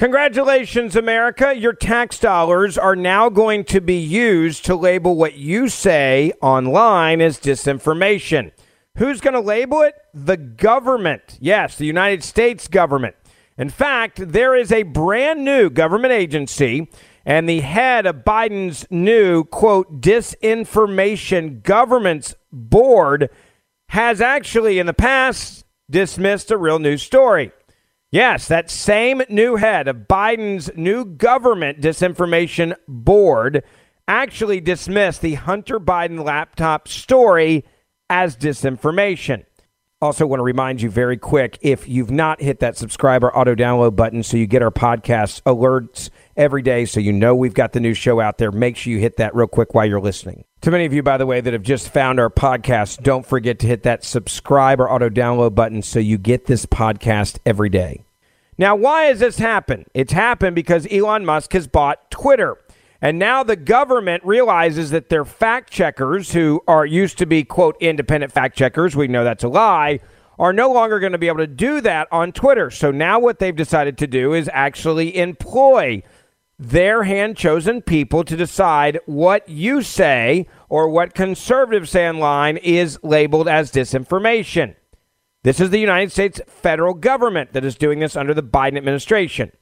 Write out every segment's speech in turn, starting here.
Congratulations, America. Your tax dollars are now going to be used to label what you say online as disinformation. Who's going to label it? The government. Yes, the United States government. In fact, there is a brand new government agency, and the head of Biden's new, quote, disinformation governments board has actually in the past dismissed a real news story. Yes, that same new head of Biden's new government disinformation board actually dismissed the Hunter Biden laptop story as disinformation. Also, want to remind you very quick if you've not hit that subscribe or auto download button so you get our podcast alerts every day so you know we've got the new show out there, make sure you hit that real quick while you're listening. To many of you, by the way, that have just found our podcast, don't forget to hit that subscribe or auto download button so you get this podcast every day. Now, why has this happened? It's happened because Elon Musk has bought Twitter. And now the government realizes that their fact checkers, who are used to be, quote, independent fact checkers, we know that's a lie, are no longer going to be able to do that on Twitter. So now what they've decided to do is actually employ their hand chosen people to decide what you say or what conservatives say online is labeled as disinformation. This is the United States federal government that is doing this under the Biden administration.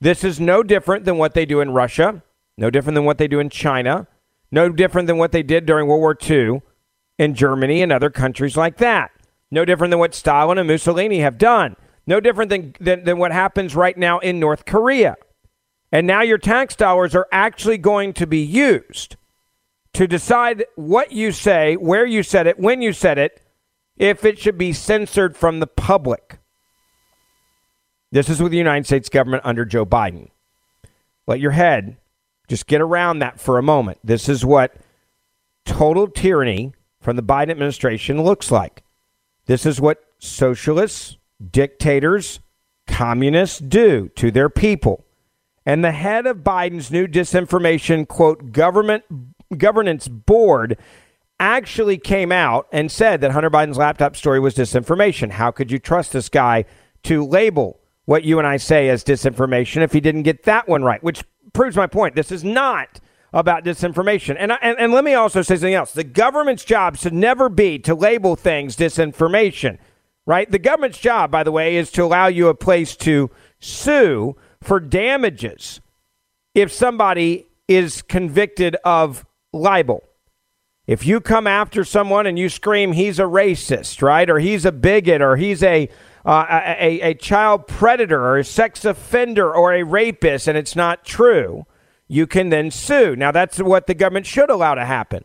This is no different than what they do in Russia, no different than what they do in China, no different than what they did during World War II in Germany and other countries like that. No different than what Stalin and Mussolini have done. No different than, than, than what happens right now in North Korea. And now your tax dollars are actually going to be used to decide what you say, where you said it, when you said it, if it should be censored from the public. This is with the United States government under Joe Biden. Let your head just get around that for a moment. This is what total tyranny from the Biden administration looks like. This is what socialists, dictators, communists do to their people. And the head of Biden's new disinformation, quote, government governance board actually came out and said that Hunter Biden's laptop story was disinformation. How could you trust this guy to label what you and I say as disinformation if he didn't get that one right? Which proves my point. This is not about disinformation. And, I, and, and let me also say something else. The government's job should never be to label things disinformation, right? The government's job, by the way, is to allow you a place to sue for damages if somebody is convicted of libel. If you come after someone and you scream he's a racist, right, or he's a bigot, or he's a uh, a, a child predator, or a sex offender, or a rapist, and it's not true, you can then sue. Now that's what the government should allow to happen.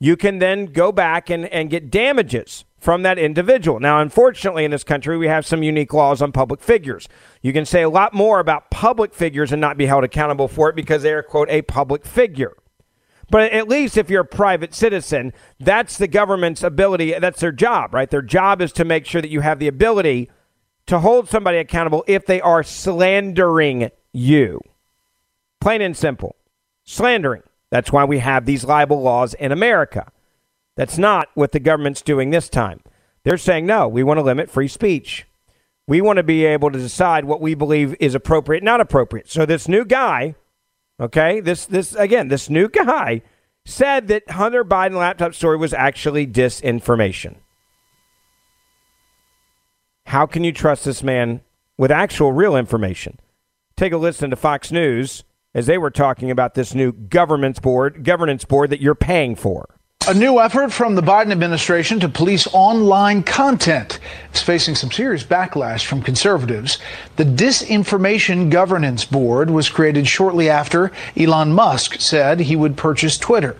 You can then go back and, and get damages from that individual. Now, unfortunately, in this country, we have some unique laws on public figures. You can say a lot more about public figures and not be held accountable for it because they are, quote, a public figure. But at least if you're a private citizen, that's the government's ability. That's their job, right? Their job is to make sure that you have the ability to hold somebody accountable if they are slandering you. Plain and simple. Slandering. That's why we have these libel laws in America. That's not what the government's doing this time. They're saying, no, we want to limit free speech. We want to be able to decide what we believe is appropriate, not appropriate. So this new guy, okay, this this again, this new guy said that Hunter Biden laptop story was actually disinformation. How can you trust this man with actual real information? Take a listen to Fox News as they were talking about this new governance board, governance board that you're paying for. A new effort from the Biden administration to police online content is facing some serious backlash from conservatives. The Disinformation Governance Board was created shortly after Elon Musk said he would purchase Twitter.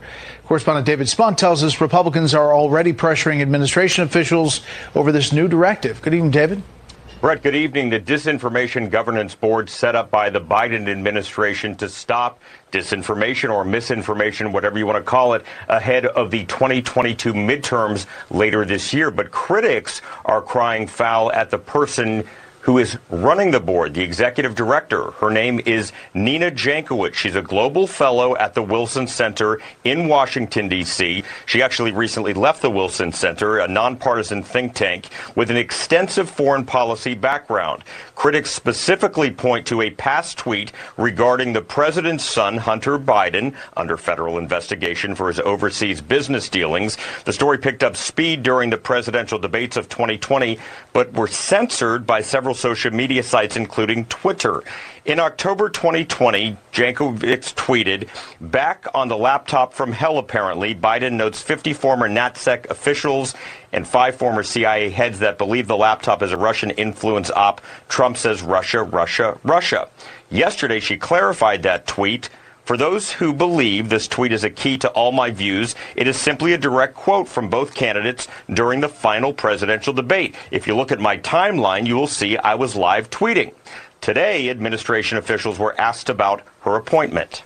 Correspondent David Spunt tells us Republicans are already pressuring administration officials over this new directive. Good evening, David. Bret, good evening. The Disinformation Governance Board set up by the Biden administration to stop disinformation or misinformation, whatever you want to call it, ahead of the 2022 midterms later this year. But critics are crying foul at the person who is running the board, the executive director. Her name is Nina Jankowicz. She's a global fellow at the Wilson Center in Washington, D.C. She actually recently left the Wilson Center, a nonpartisan think tank with an extensive foreign policy background. Critics specifically point to a past tweet regarding the president's son, Hunter Biden, under federal investigation for his overseas business dealings. The story picked up speed during the presidential debates of 2020, but were censored by several social media sites, including Twitter. In October 2020, Jankowicz tweeted, back on the laptop from hell, apparently, Biden notes 50 former NatSec officials and five former CIA heads that believe the laptop is a Russian influence op. Trump says Russia, Russia, Russia. Yesterday, she clarified that tweet. For those who believe this tweet is a key to all my views, it is simply a direct quote from both candidates during the final presidential debate. If you look at my timeline, you will see I was live tweeting. Today, administration officials were asked about her appointment.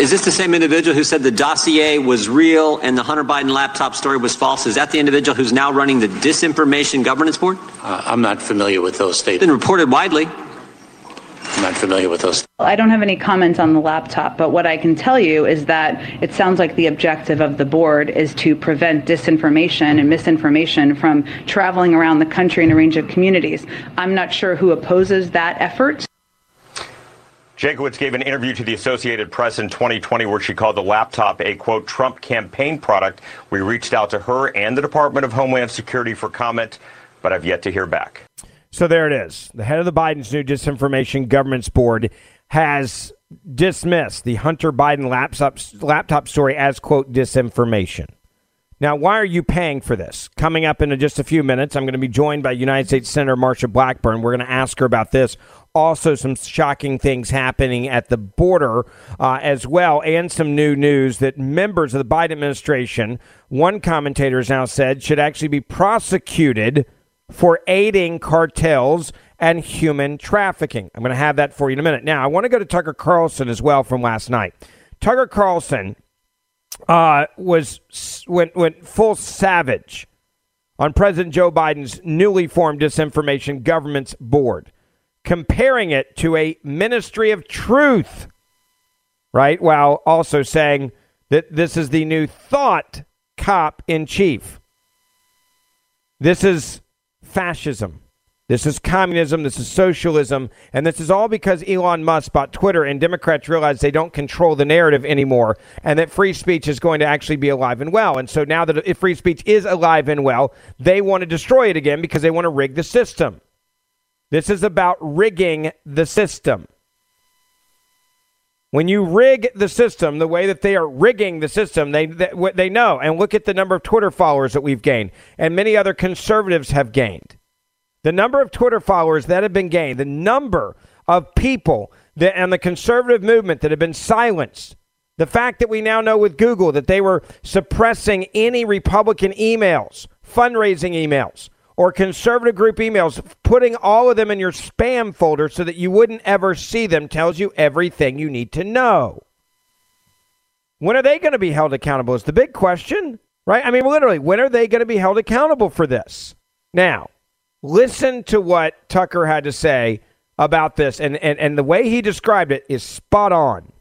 Is this the same individual who said the dossier was real and the Hunter Biden laptop story was false? Is that the individual who's now running the Disinformation Governance Board? Uh, I'm not familiar with those statements. Been reported widely. I'm not familiar with those. I don't have any comments on the laptop, but what I can tell you is that it sounds like the objective of the board is to prevent disinformation and misinformation from traveling around the country in a range of communities. I'm not sure who opposes that effort. Jankowicz gave an interview to the Associated Press in 2020 where she called the laptop a, quote, Trump campaign product. We reached out to her and the Department of Homeland Security for comment, but I've yet to hear back. So there it is. The head of the Biden's new disinformation governance board has dismissed the Hunter Biden laptop, laptop story as, quote, disinformation. Now, why are you paying for this? Coming up in just a few minutes, I'm going to be joined by United States Senator Marsha Blackburn. We're going to ask her about this. Also, some shocking things happening at the border uh, as well, and some new news that members of the Biden administration, one commentator has now said, should actually be prosecuted for aiding cartels and human trafficking. I'm going to have that for you in a minute. Now, I want to go to Tucker Carlson as well from last night. Tucker Carlson uh, was went went full savage on President Joe Biden's newly formed disinformation government's board, comparing it to a ministry of truth, right? While also saying that this is the new thought cop in chief. This is fascism. This is communism. This is socialism. And this is all because Elon Musk bought Twitter and Democrats realized they don't control the narrative anymore and that free speech is going to actually be alive and well. And so now that free speech is alive and well, they want to destroy it again because they want to rig the system. This is about rigging the system. When you rig the system the way that they are rigging the system, they, they, they know. And look at the number of Twitter followers that we've gained and many other conservatives have gained. The number of Twitter followers that have been gained, the number of people that, and the conservative movement that have been silenced, the fact that we now know with Google that they were suppressing any Republican emails, fundraising emails, or conservative group emails, putting all of them in your spam folder so that you wouldn't ever see them tells you everything you need to know. When are they going to be held accountable is the big question, right? I mean, literally, when are they going to be held accountable for this? Now, Listen to what Tucker had to say about this, and, and, and the way he described it is spot on.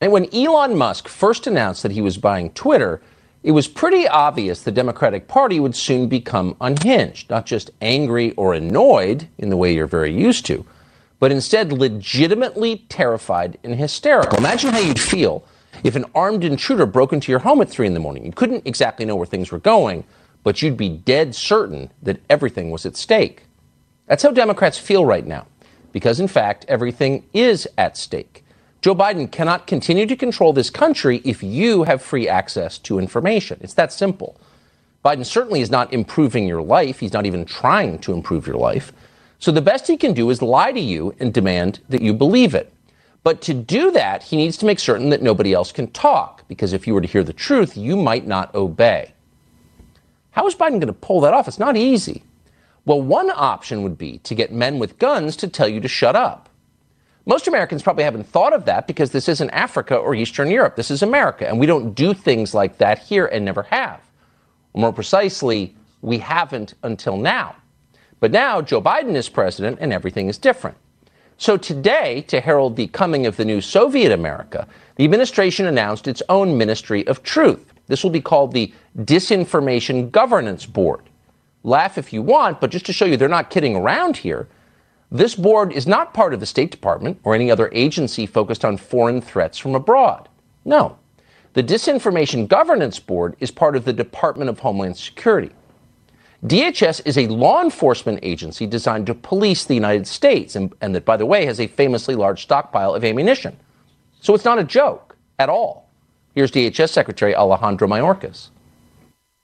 And when Elon Musk first announced that he was buying Twitter, it was pretty obvious the Democratic Party would soon become unhinged, not just angry or annoyed in the way you're very used to, but instead legitimately terrified and hysterical. Imagine how you'd feel if an armed intruder broke into your home at 3 in the morning. You couldn't exactly know where things were going, but you'd be dead certain that everything was at stake. That's how Democrats feel right now, because in fact, everything is at stake. Joe Biden cannot continue to control this country if you have free access to information. It's that simple. Biden certainly is not improving your life. He's not even trying to improve your life. So the best he can do is lie to you and demand that you believe it. But to do that, he needs to make certain that nobody else can talk, because if you were to hear the truth, you might not obey. How is Biden going to pull that off? It's not easy. Well, one option would be to get men with guns to tell you to shut up. Most Americans probably haven't thought of that because this isn't Africa or Eastern Europe. This is America, and we don't do things like that here and never have. More precisely, we haven't until now. But now Joe Biden is president and everything is different. So today, to herald the coming of the new Soviet America, the administration announced its own Ministry of Truth. This will be called the Disinformation Governance Board. Laugh if you want, but just to show you they're not kidding around here, this board is not part of the State Department or any other agency focused on foreign threats from abroad. No. The Disinformation Governance Board is part of the Department of Homeland Security. DHS is a law enforcement agency designed to police the United States, and, and that, by the way, has a famously large stockpile of ammunition. So it's not a joke at all. Here's DHS Secretary Alejandro Mayorkas.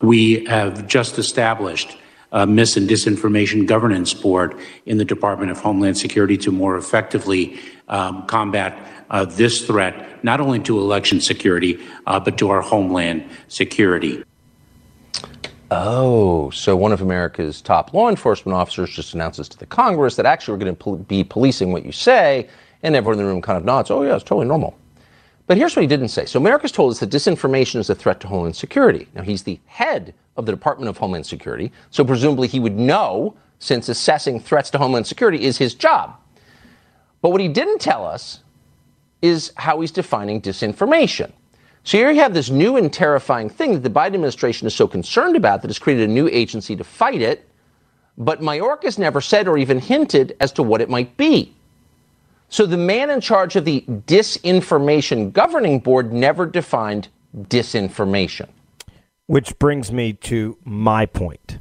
We have just established a mis and disinformation governance board in the Department of Homeland Security to more effectively um, combat uh, this threat, not only to election security, uh, but to our homeland security. Oh, so one of America's top law enforcement officers just announces to the Congress that actually we're going to pol- be policing what you say, and everyone in the room kind of nods. Oh, yeah, it's totally normal. But here's what he didn't say. So America's told us that disinformation is a threat to Homeland Security. Now, he's the head of the Department of Homeland Security, so presumably he would know since assessing threats to Homeland Security is his job. But what he didn't tell us is how he's defining disinformation. So here you have this new and terrifying thing that the Biden administration is so concerned about that has created a new agency to fight it, but Mayorkas never said or even hinted as to what it might be. So the man in charge of the Disinformation Governing Board never defined disinformation. Which brings me to my point.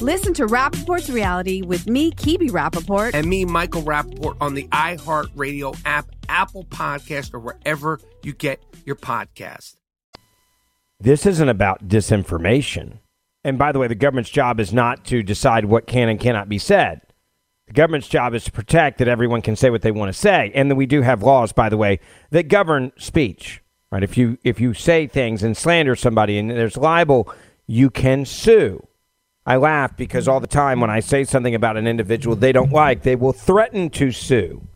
Listen to Rapaport's reality with me, Kebby Rapaport. And me, Michael Rapaport, on the iHeartRadio app, Apple Podcast, or wherever you get your podcast. This isn't about disinformation. And by the way, the government's job is not to decide what can and cannot be said. The government's job is to protect that everyone can say what they want to say. And then we do have laws, by the way, that govern speech. Right? If you if you say things and slander somebody and there's libel, you can sue. I laugh because all the time when I say something about an individual they don't like, they will threaten to sue.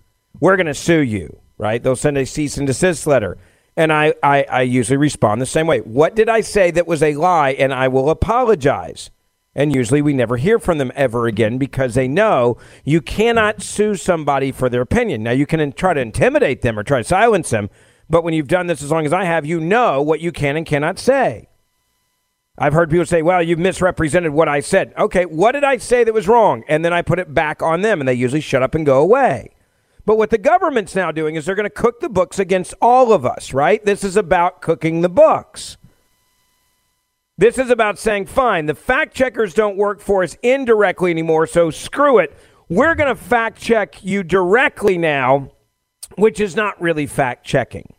We're going to sue you, right? They'll send a cease and desist letter. And I, I, I usually respond the same way. What did I say that was a lie? And I will apologize. And usually we never hear from them ever again because they know you cannot sue somebody for their opinion. Now, you can try to intimidate them or try to silence them, but when you've done this as long as I have, you know what you can and cannot say. I've heard people say, well, you've misrepresented what I said. Okay, what did I say that was wrong? And then I put it back on them, and they usually shut up and go away. But what the government's now doing is they're going to cook the books against all of us, right? This is about cooking the books. This is about saying, fine, the fact checkers don't work for us indirectly anymore, so screw it. We're going to fact check you directly now, which is not really fact checking.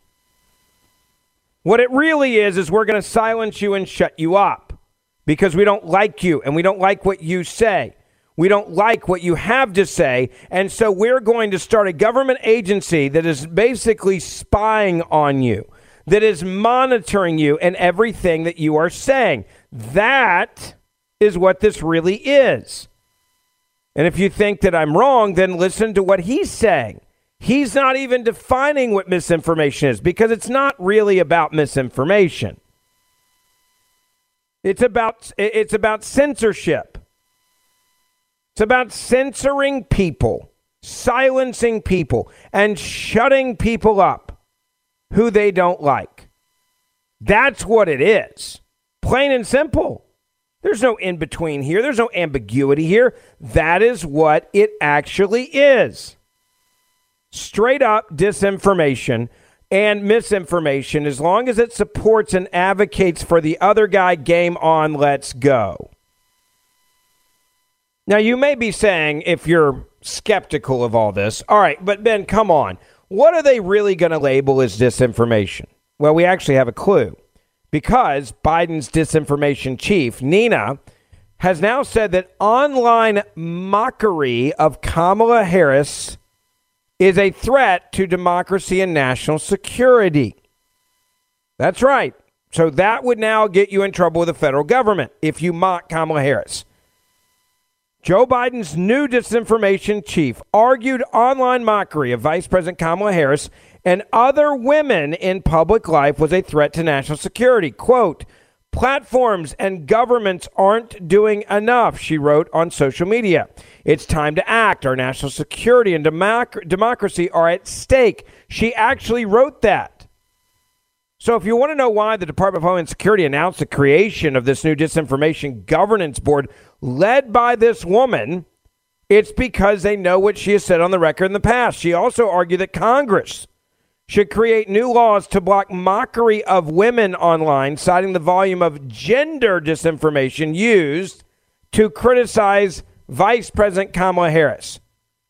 What it really is, is we're going to silence you and shut you up because we don't like you and we don't like what you say. We don't like what you have to say. And so we're going to start a government agency that is basically spying on you that is monitoring you and everything that you are saying. That is what this really is. And if you think that I'm wrong, then listen to what he's saying. He's not even defining what misinformation is because it's not really about misinformation. It's about it's about censorship. It's about censoring people, silencing people, and shutting people up who they don't like. That's what it is. Plain and simple. There's no in between here, there's no ambiguity here. That is what it actually is. Straight up disinformation and misinformation, as long as it supports and advocates for the other guy, game on, let's go. Now, you may be saying, if you're skeptical of all this, all right, but Ben, come on. What are they really going to label as disinformation? Well, we actually have a clue. because Biden's disinformation chief, Nina, has now said that online mockery of Kamala Harris is a threat to democracy and national security. That's right. So that would now get you in trouble with the federal government if you mock Kamala Harris. Joe Biden's new disinformation chief argued online mockery of Vice President Kamala Harris and other women in public life was a threat to national security. Quote, platforms and governments aren't doing enough, she wrote on social media. It's time to act. Our national security and democ- democracy are at stake. She actually wrote that. So, if you want to know why the Department of Homeland Security announced the creation of this new disinformation governance board led by this woman, it's because they know what she has said on the record in the past. She also argued that Congress should create new laws to block mockery of women online, citing the volume of gender disinformation used to criticize Vice President Kamala Harris.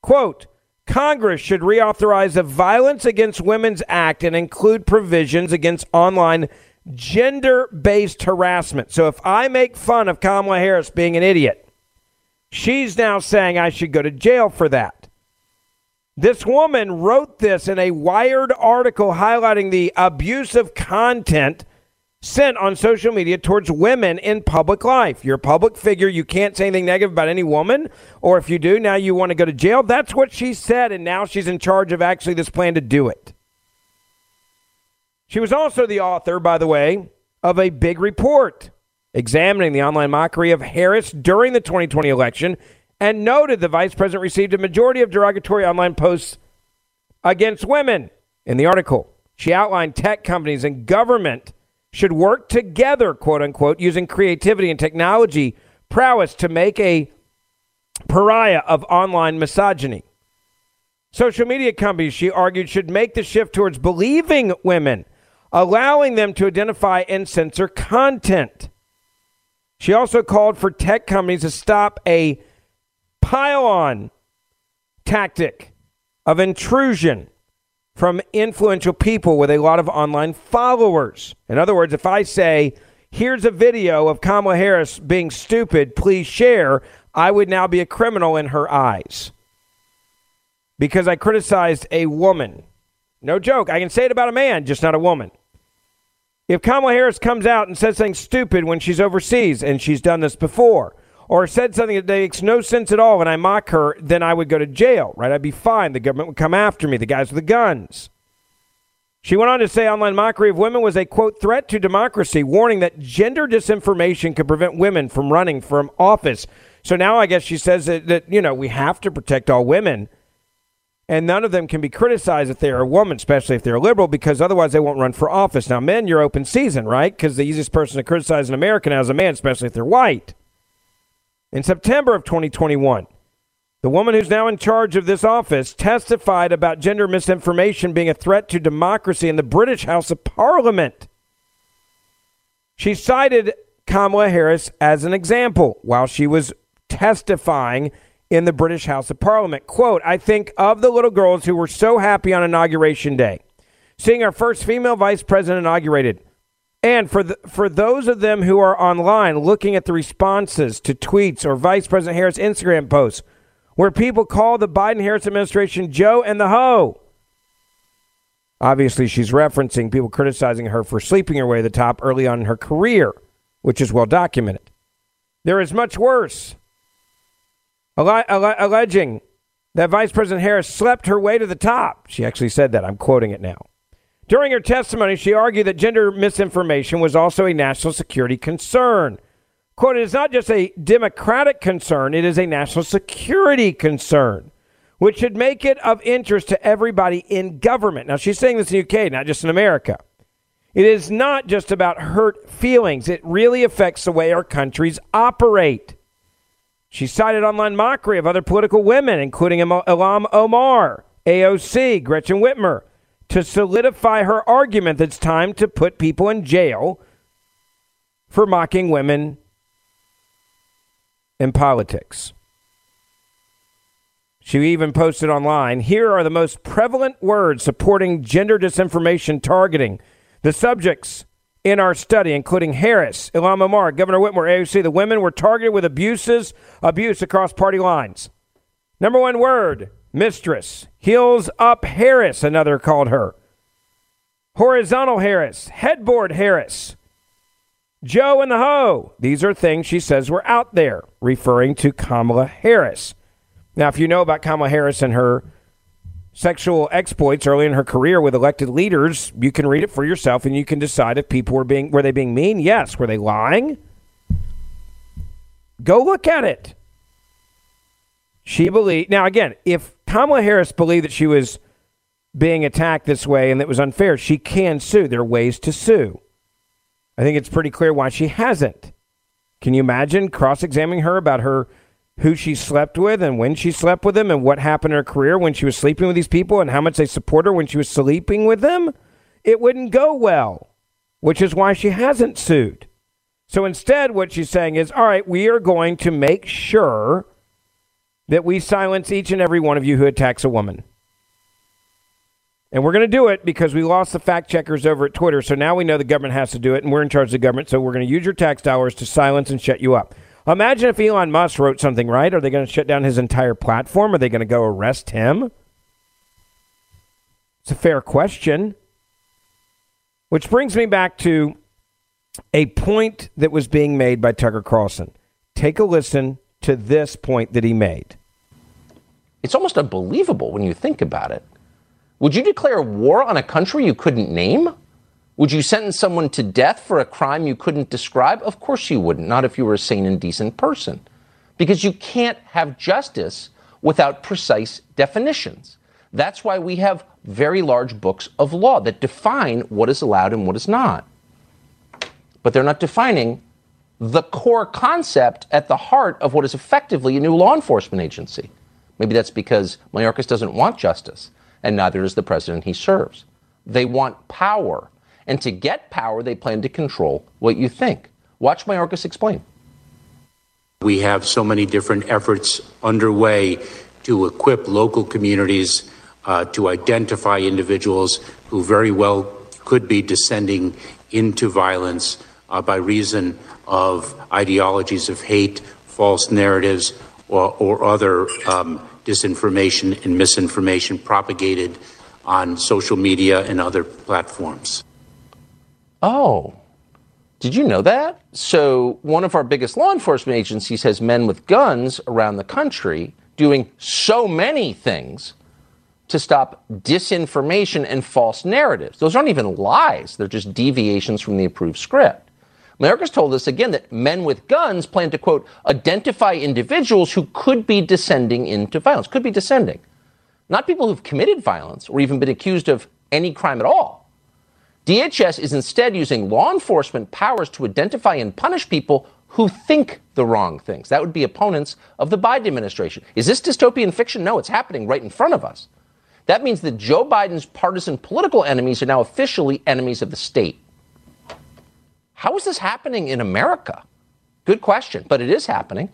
Quote, Congress should reauthorize the Violence Against Women's Act and include provisions against online gender based harassment. So if I make fun of Kamala Harris being an idiot, she's now saying I should go to jail for that. This woman wrote this in a Wired article highlighting the abusive content sent on social media towards women in public life. You're a public figure. You can't say anything negative about any woman. Or if you do, now you want to go to jail. That's what she said. And now she's in charge of actually this plan to do it. She was also the author, by the way, of a big report examining the online mockery of Harris during the 2020 election and noted the vice president received a majority of derogatory online posts against women. In the article, she outlined tech companies and government should work together, quote unquote, using creativity and technology prowess to make a pariah of online misogyny. Social media companies, she argued, should make the shift towards believing women, allowing them to identify and censor content. She also called for tech companies to stop a pile on tactic of intrusion from influential people with a lot of online followers. In other words, if I say, here's a video of Kamala Harris being stupid, please share, I would now be a criminal in her eyes because I criticized a woman. No joke. I can say it about a man, just not a woman. If Kamala Harris comes out and says something stupid when she's overseas, and she's done this before, or said something that makes no sense at all and I mock her, then I would go to jail, right? I'd be fine. The government would come after me, the guys with the guns. She went on to say online mockery of women was a quote threat to democracy, warning that gender disinformation could prevent women from running from office. So now I guess she says that, that you know, we have to protect all women and none of them can be criticized if they're a woman, especially if they're a liberal, because otherwise they won't run for office. Now, men, you're open season, right? Because the easiest person to criticize in America now is a man, especially if they're white. In September of 2021, the woman who's now in charge of this office testified about gender misinformation being a threat to democracy in the British House of Parliament. She cited Kamala Harris as an example while she was testifying in the British House of Parliament. Quote, I think of the little girls who were so happy on Inauguration Day, seeing our first female vice president inaugurated. And for the, for those of them who are online looking at the responses to tweets or Vice President Harris Instagram posts where people call the Biden Harris administration Joe and the Ho. Obviously, she's referencing people criticizing her for sleeping her way to the top early on in her career, which is well documented. There is much worse. Alleg- alle- alleging that Vice President Harris slept her way to the top. She actually said that. I'm quoting it now. During her testimony, she argued that gender misinformation was also a national security concern. Quote, it is not just a democratic concern, it is a national security concern, which should make it of interest to everybody in government. Now, she's saying this in the UK, not just in America. It is not just about hurt feelings, it really affects the way our countries operate. She cited online mockery of other political women, including Ilhan Omar, AOC, Gretchen Whitmer, to solidify her argument that it's time to put people in jail for mocking women in politics. She even posted online here are the most prevalent words supporting gender disinformation targeting the subjects in our study, including Harris, Ilhan Omar, Governor Whitmer, AOC. The women were targeted with abuses, abuse across party lines. Number one word, mistress. Heels up Harris, another called her. Horizontal Harris, headboard Harris. Joe and the hoe. These are things she says were out there, referring to Kamala Harris. Now, if you know about Kamala Harris and her sexual exploits early in her career with elected leaders, you can read it for yourself and you can decide if people were being were they being mean? Yes. Were they lying? Go look at it. She believed now again, if Kamala Harris believed that she was being attacked this way and that was unfair, she can sue. There are ways to sue. I think it's pretty clear why she hasn't. Can you imagine cross examining her about her who she slept with and when she slept with them and what happened in her career when she was sleeping with these people and how much they support her when she was sleeping with them? It wouldn't go well, which is why she hasn't sued. So instead, what she's saying is, all right, we are going to make sure that we silence each and every one of you who attacks a woman. And we're going to do it because we lost the fact checkers over at Twitter. So now we know the government has to do it, and we're in charge of the government. So we're going to use your tax dollars to silence and shut you up. Imagine if Elon Musk wrote something right. Are they going to shut down his entire platform? Are they going to go arrest him? It's a fair question. Which brings me back to a point that was being made by Tucker Carlson. Take a listen to this point that he made. It's almost unbelievable when you think about it. Would you declare war on a country you couldn't name? Would you sentence someone to death for a crime you couldn't describe? Of course you wouldn't, not if you were a sane and decent person. Because you can't have justice without precise definitions. That's why we have very large books of law that define what is allowed and what is not. But they're not defining the core concept at the heart of what is effectively a new law enforcement agency. Maybe that's because Mayorkas doesn't want justice and neither does the president he serves. They want power. And to get power, they plan to control what you think. Watch Mayorkas explain. We have so many different efforts underway to equip local communities uh, to identify individuals who very well could be descending into violence uh, by reason of ideologies of hate, false narratives, or, or other um, disinformation and misinformation propagated on social media and other platforms. Oh, did you know that? So, one of our biggest law enforcement agencies has men with guns around the country doing so many things to stop disinformation and false narratives. Those aren't even lies, they're just deviations from the approved script. Mayorkas told us again that men with guns plan to, quote, identify individuals who could be descending into violence, could be descending. Not people who've committed violence or even been accused of any crime at all. DHS is instead using law enforcement powers to identify and punish people who think the wrong things. That would be opponents of the Biden administration. Is this dystopian fiction? No, it's happening right in front of us. That means that Joe Biden's partisan political enemies are now officially enemies of the state. How is this happening in America? Good question, but it is happening.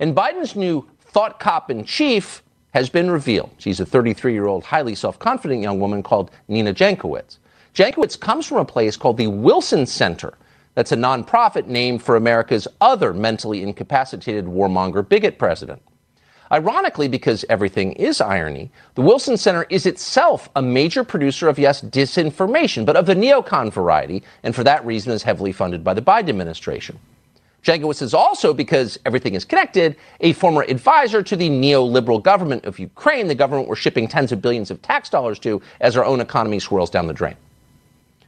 And Biden's new thought cop in chief has been revealed. She's a 33 year old, highly self confident young woman called Nina Jankowicz. Jankowicz comes from a place called the Wilson Center. That's a nonprofit named for America's other mentally incapacitated warmonger bigot president. Ironically, because everything is irony, the Wilson Center is itself a major producer of, yes, disinformation, but of the neocon variety, and for that reason is heavily funded by the Biden administration. Jankowicz is also, because everything is connected, a former advisor to the neoliberal government of Ukraine, the government we're shipping tens of billions of tax dollars to as our own economy swirls down the drain.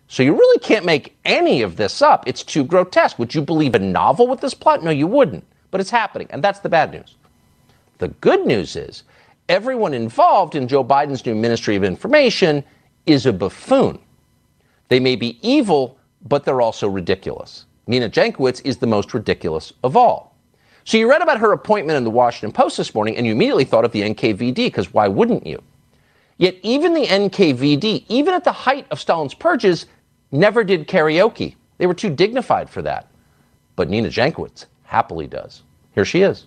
So you really can't make any of this up. It's too grotesque. Would you believe a novel with this plot? No, you wouldn't. But it's happening, and that's the bad news. The good news is everyone involved in Joe Biden's new Ministry of Information is a buffoon. They may be evil, but they're also ridiculous. Nina Jankowicz is the most ridiculous of all. So you read about her appointment in the Washington Post this morning and you immediately thought of the NKVD, because why wouldn't you? Yet even the NKVD, even at the height of Stalin's purges, never did karaoke. They were too dignified for that. But Nina Jankowicz happily does. Here she is.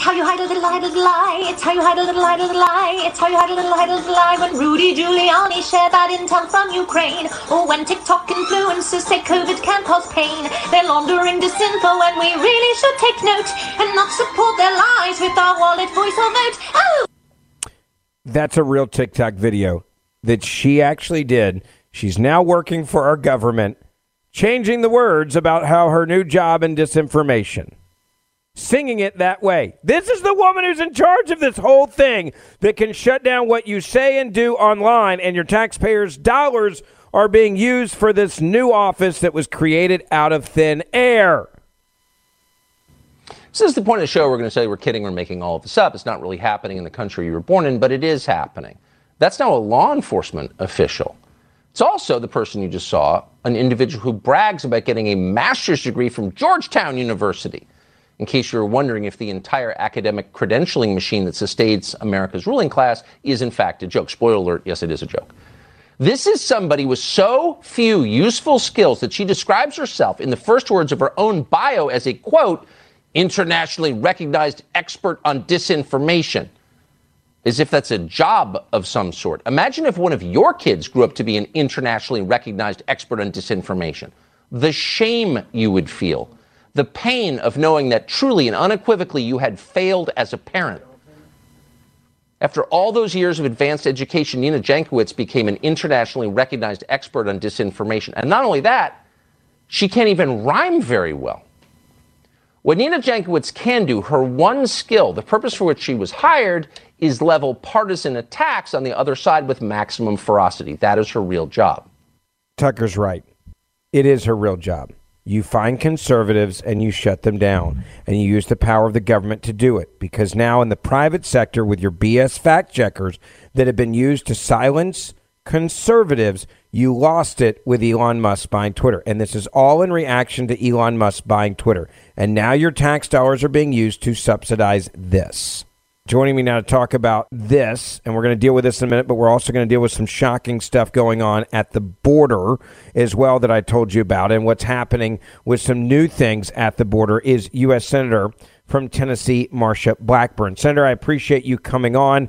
It's how you hide a little, hide a little lie. It's how you hide a little, hide a little lie. It's how you hide a little, hide a little lie. When Rudy Giuliani shared that intel from Ukraine, or when TikTok influencers say COVID can cause pain, they're laundering disinfo, and we really should take note and not support their lies with our wallet, voice, or vote. Oh. That's a real TikTok video that she actually did. She's now working for our government, changing the words about how her new job and disinformation singing it that way. This is the woman who's in charge of this whole thing that can shut down what you say and do online, and your taxpayers' dollars are being used for this new office that was created out of thin air. This is the point of the show. We're going to say we're kidding, we're making all of this up. It's not really happening in the country you were born in, but it is happening. That's now a law enforcement official. It's also the person you just saw, an individual who brags about getting a master's degree from Georgetown University in case you're wondering if the entire academic credentialing machine that sustains America's ruling class is in fact a joke. Spoiler alert, yes, it is a joke. This is somebody with so few useful skills that she describes herself in the first words of her own bio as a quote, internationally recognized expert on disinformation. As if that's a job of some sort. Imagine if one of your kids grew up to be an internationally recognized expert on disinformation. The shame you would feel the pain of knowing that truly and unequivocally you had failed as a parent. After all those years of advanced education, Nina Jankowicz became an internationally recognized expert on disinformation. And not only that, she can't even rhyme very well. What Nina Jankowicz can do, her one skill, the purpose for which she was hired, is level partisan attacks on the other side with maximum ferocity. That is her real job. Tucker's right. It is her real job. You find conservatives and you shut them down. And you use the power of the government to do it. Because now, in the private sector, with your BS fact checkers that have been used to silence conservatives, you lost it with Elon Musk buying Twitter. And this is all in reaction to Elon Musk buying Twitter. And now your tax dollars are being used to subsidize this. Joining me now to talk about this, and we're going to deal with this in a minute, but we're also going to deal with some shocking stuff going on at the border as well that I told you about, and what's happening with some new things at the border is U.S. Senator from Tennessee, Marsha Blackburn. Senator, I appreciate you coming on.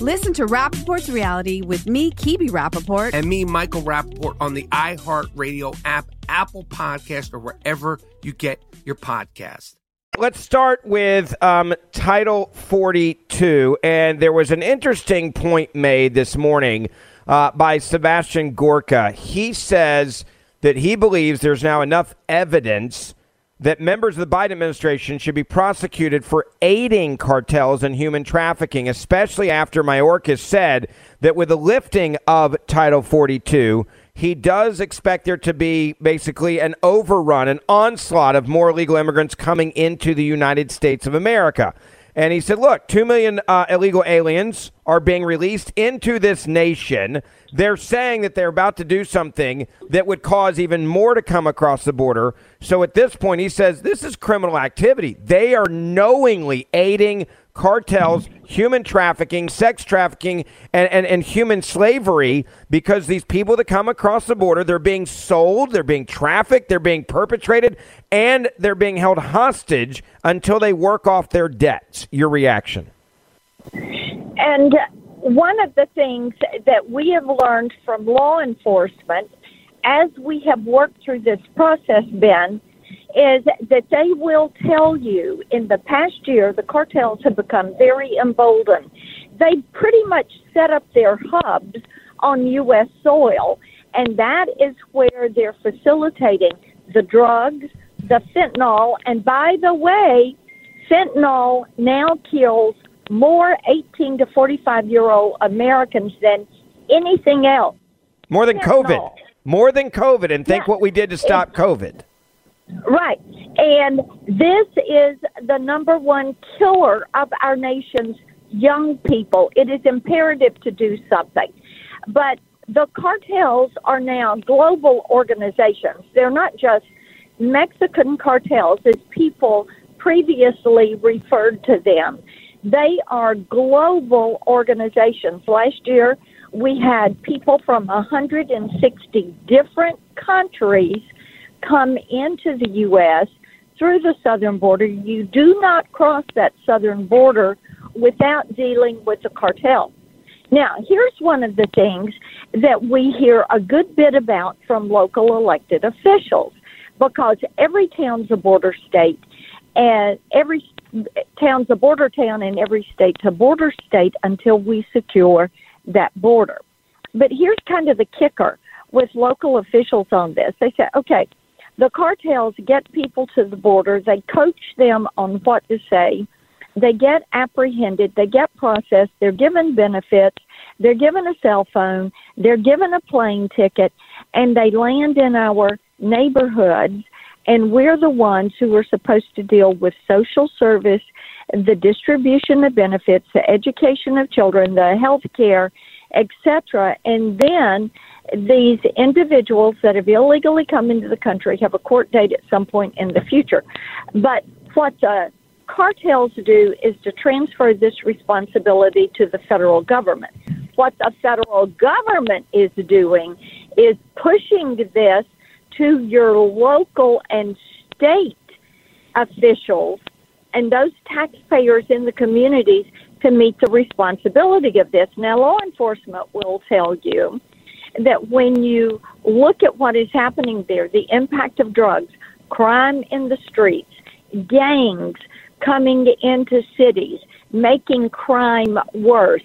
Listen to Rapaport's reality with me, Kebby Rapaport. And me, Michael Rapaport, on the iHeartRadio app, Apple Podcast, or wherever you get your podcast. Let's start with um, Title 42. And there was an interesting point made this morning uh, by Sebastian Gorka. He says that he believes there's now enough evidence that members of the Biden administration should be prosecuted for aiding cartels and human trafficking, especially after Mayorkas said that with the lifting of Title 42, he does expect there to be basically an overrun, an onslaught of more illegal immigrants coming into the United States of America. And he said, look, 2 million uh, illegal aliens are being released into this nation. They're saying that they're about to do something that would cause even more to come across the border. So at this point, he says this is criminal activity. They are knowingly aiding cartels, human trafficking, sex trafficking, and, and, and human slavery because these people that come across the border, they're being sold, they're being trafficked, they're being perpetrated, and they're being held hostage until they work off their debts. Your reaction? And one of the things that we have learned from law enforcement as we have worked through this process, Ben, is that they will tell you in the past year the cartels have become very emboldened. They pretty much set up their hubs on U.S. soil, and that is where they're facilitating the drugs, the fentanyl, and by the way, fentanyl now kills more 18 to 45 year old Americans than anything else. More than Fentanyl. COVID. More than COVID. And think Yeah. what we did to stop COVID. Right. And this is the number one killer of our nation's young people. It is imperative to do something. But the cartels are now global organizations. They're not just Mexican cartels, as people previously referred to them. They are global organizations. Last year, we had people from 160 different countries come into the U.S. through the southern border. You do not cross that southern border without dealing with the cartel. Now, here's one of the things that we hear a good bit about from local elected officials because every town's a border state and every town's a border town and every state's a border state until we secure that border. But here's kind of the kicker with local officials on this. They say, okay, the cartels get people to the border, they coach them on what to say, they get apprehended, they get processed, they're given benefits, they're given a cell phone, they're given a plane ticket, and they land in our neighborhoods. And we're the ones who are supposed to deal with social service, the distribution of benefits, the education of children, the health care, etc. And then these individuals that have illegally come into the country have a court date at some point in the future. But what the cartels do is to transfer this responsibility to the federal government. What the federal government is doing is pushing this to your local and state officials and those taxpayers in the communities to meet the responsibility of this. Now, law enforcement will tell you that when you look at what is happening there, the impact of drugs, crime in the streets, gangs coming into cities, making crime worse,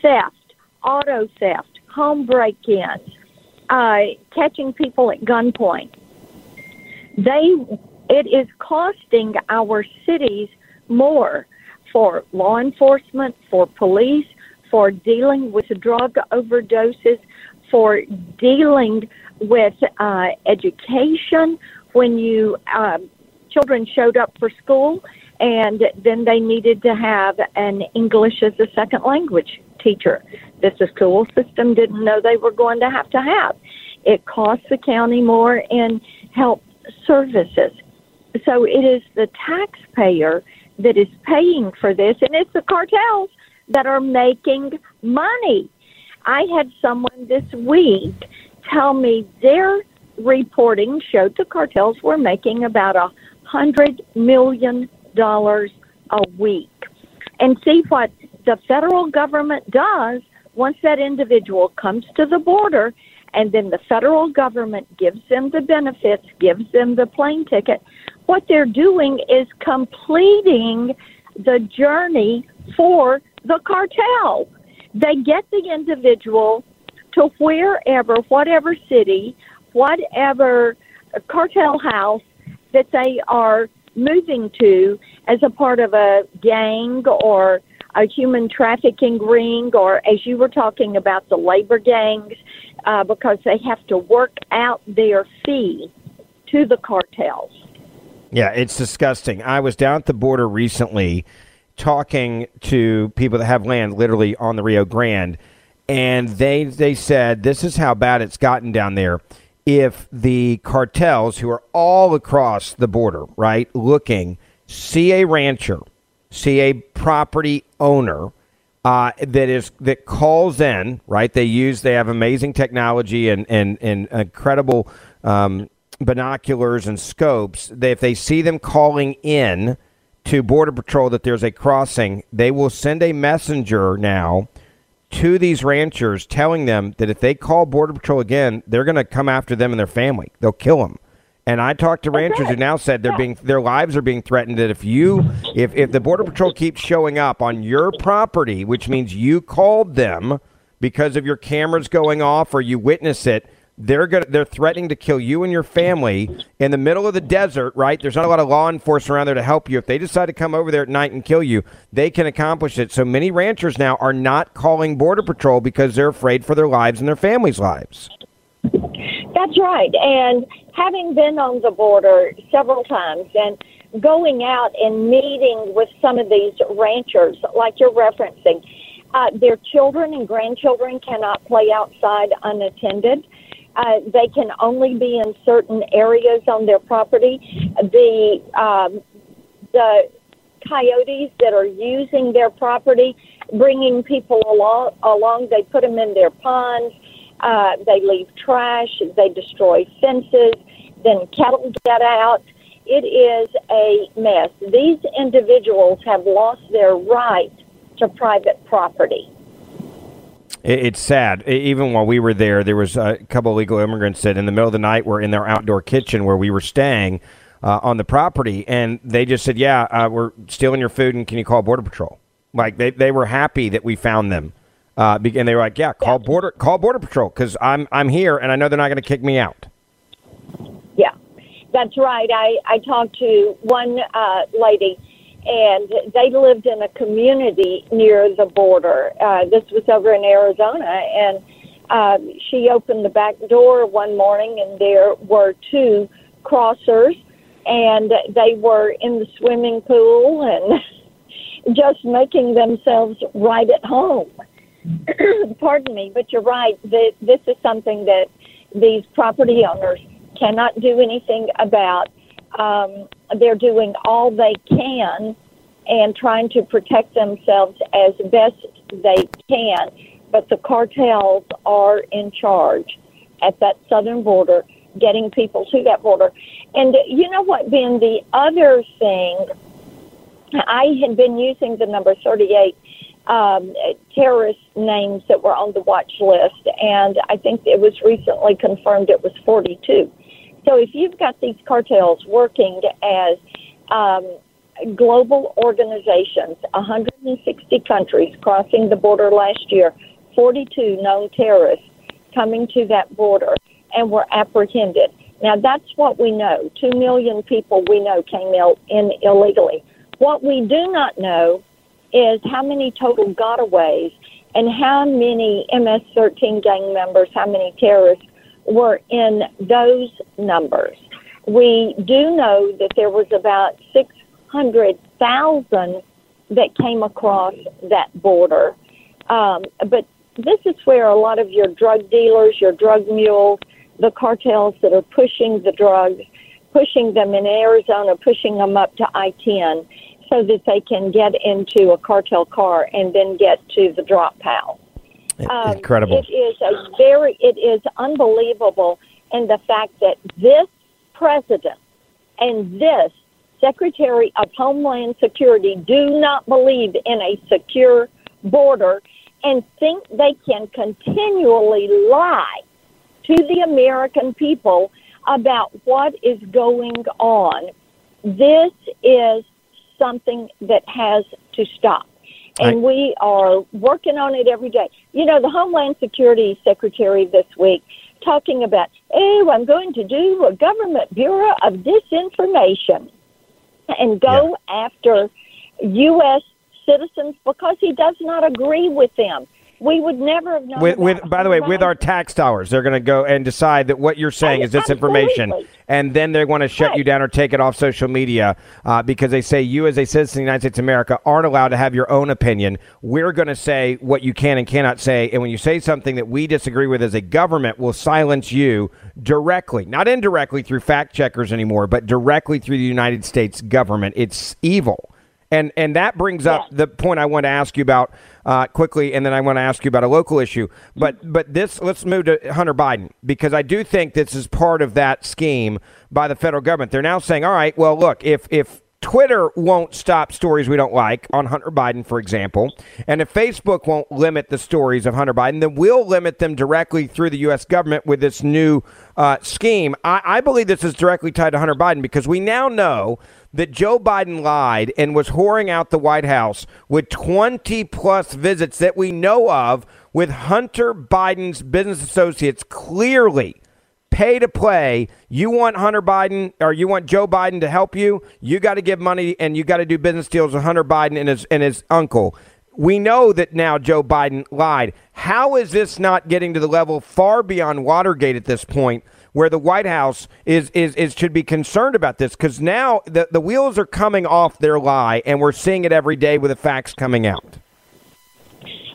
theft, auto theft, home break ins, uh, catching people at gunpoint. They, it is costing our cities more for law enforcement, for police, for dealing with drug overdoses, for dealing with uh, education. When you uh, children showed up for school, and then they needed to have an English as a second language teacher. This school system didn't know they were going to have to have. It costs the county more in health services. So it is the taxpayer that is paying for this, and it's the cartels that are making money. I had someone this week tell me their reporting showed the cartels were making about a hundred million dollars a week. And see what the federal government does once that individual comes to the border and then the federal government gives them the benefits, gives them the plane ticket. What they're doing is completing the journey for the cartel. They get the individual to wherever, whatever city, whatever cartel house that they are moving to as a part of a gang or a human trafficking ring, or as you were talking about the labor gangs, uh, because they have to work out their fee to the cartels. Yeah, it's disgusting. I was down at the border recently talking to people that have land literally on the Rio Grande and they they said this is how bad it's gotten down there if the cartels who are all across the border, right, looking see a rancher, see a property owner uh, that is that calls in, right? They use they have amazing technology and and, and incredible um, binoculars and scopes. They, if they see them calling in to Border Patrol that there's a crossing, they will send a messenger now to these ranchers telling them that if they call Border Patrol again, they're going to come after them and their family. They'll kill them. And I talked to ranchers who now said they're being their lives are being threatened. That if you if if the Border Patrol keeps showing up on your property, which means you called them because of your cameras going off or you witness it, they're gonna, they're threatening to kill you and your family in the middle of the desert, right? There's not a lot of law enforcement around there to help you. If they decide to come over there at night and kill you, they can accomplish it. So many ranchers now are not calling Border Patrol because they're afraid for their lives and their families' lives. That's right. And having been on the border several times and going out and meeting with some of these ranchers, like you're referencing, uh, their children and grandchildren cannot play outside unattended. Uh, they can only be in certain areas on their property. The um, the coyotes that are using their property, bringing people along, along they put them in their ponds. Uh, they leave trash. They destroy fences. Then cattle get out. It is a mess. These individuals have lost their right to private property. It's sad. Even while we were there, there was a couple of illegal immigrants that in the middle of the night were in their outdoor kitchen where we were staying uh, on the property, and they just said, "Yeah, uh, we're stealing your food, and can you call Border Patrol?" Like they, they were happy that we found them, uh, and they were like, "Yeah, call border call Border Patrol because I'm I'm here, and I know they're not going to kick me out." Yeah, that's right. I I talked to one uh, lady and they lived in a community near the border. Uh, this was over in Arizona, and uh, she opened the back door one morning, and there were two crossers, and they were in the swimming pool and just making themselves right at home. Pardon me, but you're right. That this is something that these property owners cannot do anything about. Um, they're doing all they can and trying to protect themselves as best they can. But the cartels are in charge at that southern border, getting people to that border. And you know what, Ben? The other thing, I had been using the number 38 um, terrorist names that were on the watch list, and I think it was recently confirmed it was 42. So if you've got these cartels working as um, global organizations, 160 countries crossing the border last year, 42 known terrorists coming to that border and were apprehended. Now that's what we know. Two million people we know came in illegally. What we do not know is how many total gotaways and how many MS-13 gang members, how many terrorists were in those numbers. We do know that there was about 600,000 that came across that border. Um, but this is where a lot of your drug dealers, your drug mules, the cartels that are pushing the drugs, pushing them in Arizona, pushing them up to I 10 so that they can get into a cartel car and then get to the drop house. Um, Incredible. It is a very, it is unbelievable in the fact that this president and this Secretary of Homeland Security do not believe in a secure border and think they can continually lie to the American people about what is going on. This is something that has to stop. And we are working on it every day. You know, the Homeland Security Secretary this week talking about, oh, I'm going to do a government bureau of disinformation and go yeah. after U.S. citizens because he does not agree with them we would never have known. With, with by the way, with our tax dollars, they're going to go and decide that what you're saying is disinformation, and then they're going to shut right. you down or take it off social media uh, because they say you, as a citizen of the United States of America, aren't allowed to have your own opinion. We're going to say what you can and cannot say, and when you say something that we disagree with as a government, we'll silence you directly, not indirectly through fact checkers anymore, but directly through the United States government. It's evil. And and that brings up the point I want to ask you about uh, quickly, and then I want to ask you about a local issue. But but this let's move to Hunter Biden because I do think this is part of that scheme by the federal government. They're now saying, all right, well, look, if if Twitter won't stop stories we don't like on Hunter Biden, for example, and if Facebook won't limit the stories of Hunter Biden, then we'll limit them directly through the U.S. government with this new uh, scheme. I, I believe this is directly tied to Hunter Biden because we now know that Joe Biden lied and was whoring out the White House with 20 plus visits that we know of with Hunter Biden's business associates clearly pay to play. You want Hunter Biden or you want Joe Biden to help you, you got to give money and you got to do business deals with Hunter Biden and his and his uncle. We know that now Joe Biden lied. How is this not getting to the level far beyond Watergate at this point where the White House is is, is should be concerned about this because now the, the wheels are coming off their lie, and we're seeing it every day with the facts coming out.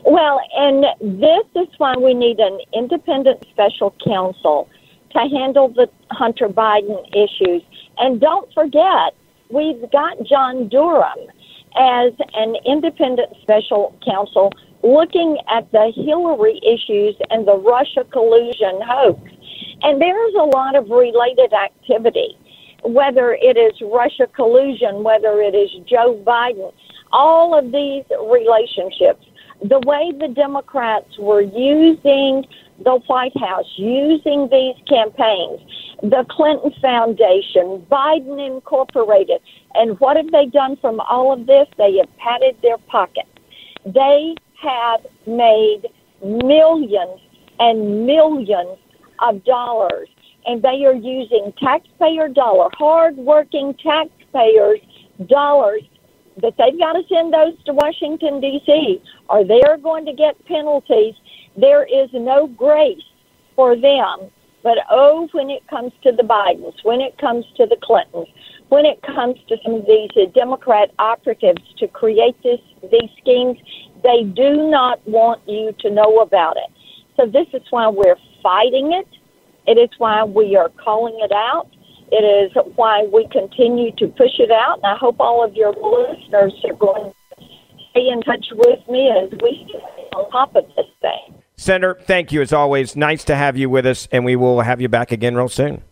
Well, and this is why we need an independent special counsel to handle the Hunter Biden issues. And don't forget, we've got John Durham as an independent special counsel looking at the Hillary issues and the Russia collusion hoax. And there's a lot of related activity, whether it is Russia collusion, whether it is Joe Biden, all of these relationships. The way the Democrats were using the White House, using these campaigns, the Clinton Foundation, Biden Incorporated, and what have they done from all of this? They have padded their pockets. They have made millions and millions of dollars, and they are using taxpayer dollar, hard-working taxpayers' dollars that they've got to send those to Washington D.C. or they are going to get penalties. There is no grace for them. But oh, when it comes to the Bidens, when it comes to the Clintons, when it comes to some of these uh, Democrat operatives to create this these schemes, they do not want you to know about it. So this is why we're fighting it. It is why we are calling it out. It is why we continue to push it out. And I hope all of your listeners are going to stay in touch with me as we stay on top of this thing. Senator, thank you as always. Nice to have you with us, and we will have you back again real soon.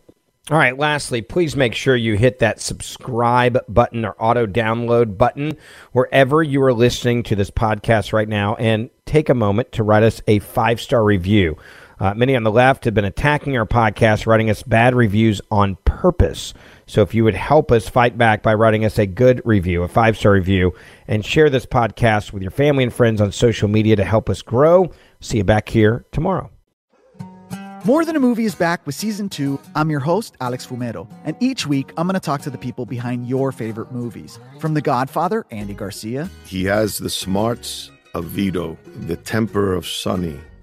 All right, lastly, please make sure you hit that subscribe button or auto download button wherever you are listening to this podcast right now and take a moment to write us a five star review. Uh, many on the left have been attacking our podcast, writing us bad reviews on purpose. So if you would help us fight back by writing us a good review, a five star review, and share this podcast with your family and friends on social media to help us grow, see you back here tomorrow. More Than a Movie is back with season two. I'm your host, Alex Fumero, and each week I'm going to talk to the people behind your favorite movies. From The Godfather, Andy Garcia, He has the smarts of Vito, the temper of Sonny,